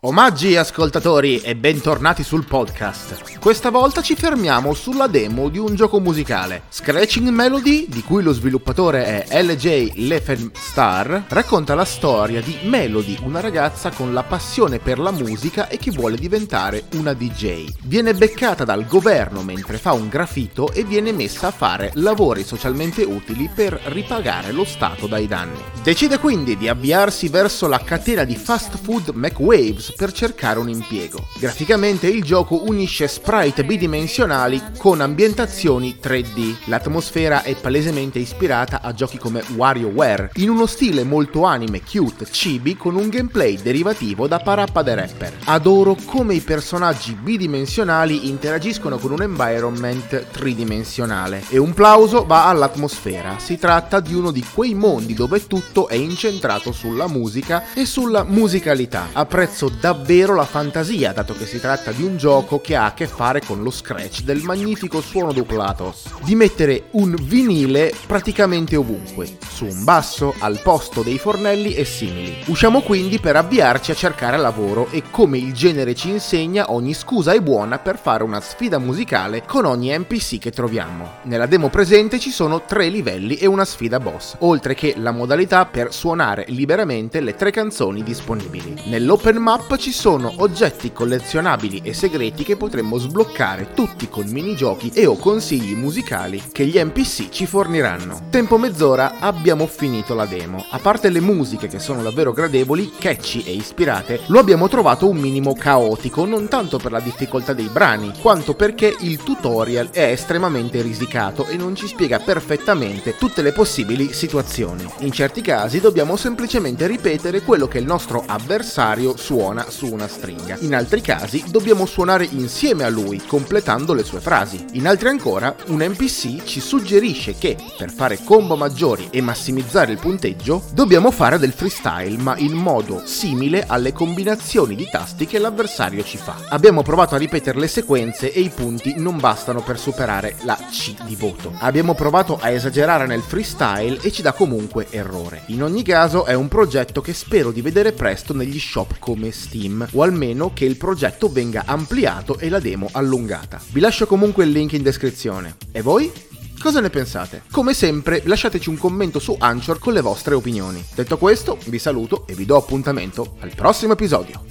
Omaggi ascoltatori e bentornati sul podcast. Questa volta ci fermiamo sulla demo di un gioco musicale. Scratching Melody, di cui lo sviluppatore è LJ Leffenstar, racconta la storia di Melody, una ragazza con la passione per la musica e che vuole diventare una DJ. Viene beccata dal governo mentre fa un graffito e viene messa a fare lavori socialmente utili per ripagare lo Stato dai danni. Decide quindi di avviarsi verso la catena di fast food McWaves per cercare un impiego. Graficamente il gioco unisce sprite bidimensionali con ambientazioni 3D. L'atmosfera è palesemente ispirata a giochi come WarioWare, in uno stile molto anime, cute, chibi con un gameplay derivativo da Parappa the Rapper. Adoro come i personaggi bidimensionali interagiscono con un environment tridimensionale e un plauso va all'atmosfera. Si tratta di uno di quei mondi dove tutto è incentrato sulla musica e sulla musicalità. Apprezzo davvero la fantasia, dato che si tratta di un gioco che ha a che fare con lo scratch del magnifico suono duplato, di mettere un vinile praticamente ovunque, su un basso, al posto dei fornelli e simili. Usciamo quindi per avviarci a cercare lavoro e come il genere ci insegna ogni scusa è buona per fare una sfida musicale con ogni NPC che troviamo. Nella demo presente ci sono tre livelli e una sfida boss, oltre che la modalità per suonare liberamente le tre canzoni disponibili. Nell'open map map ci sono oggetti collezionabili e segreti che potremmo sbloccare tutti con miniggiochi e o consigli musicali che gli NPC ci forniranno. Tempo mezz'ora abbiamo finito la demo. A parte le musiche che sono davvero gradevoli, catchy e ispirate, lo abbiamo trovato un minimo caotico non tanto per la difficoltà dei brani, quanto perché il tutorial è estremamente risicato e non ci spiega perfettamente tutte le possibili situazioni. In certi casi dobbiamo semplicemente ripetere quello che il nostro avversario suona suona su una stringa. In altri casi dobbiamo suonare insieme a lui, completando le sue frasi. In altri ancora, un NPC ci suggerisce che, per fare combo maggiori e massimizzare il punteggio, dobbiamo fare del freestyle, ma in modo simile alle combinazioni di tasti che l'avversario ci fa. Abbiamo provato a ripetere le sequenze e i punti non bastano per superare la C di voto. Abbiamo provato a esagerare nel freestyle e ci dà comunque errore. In ogni caso è un progetto che spero di vedere presto negli shop come Steam o almeno che il progetto venga ampliato e la demo allungata. Vi lascio comunque il link in descrizione. E voi? Cosa ne pensate? Come sempre lasciateci un commento su Anchor con le vostre opinioni. Detto questo, vi saluto e vi do appuntamento al prossimo episodio.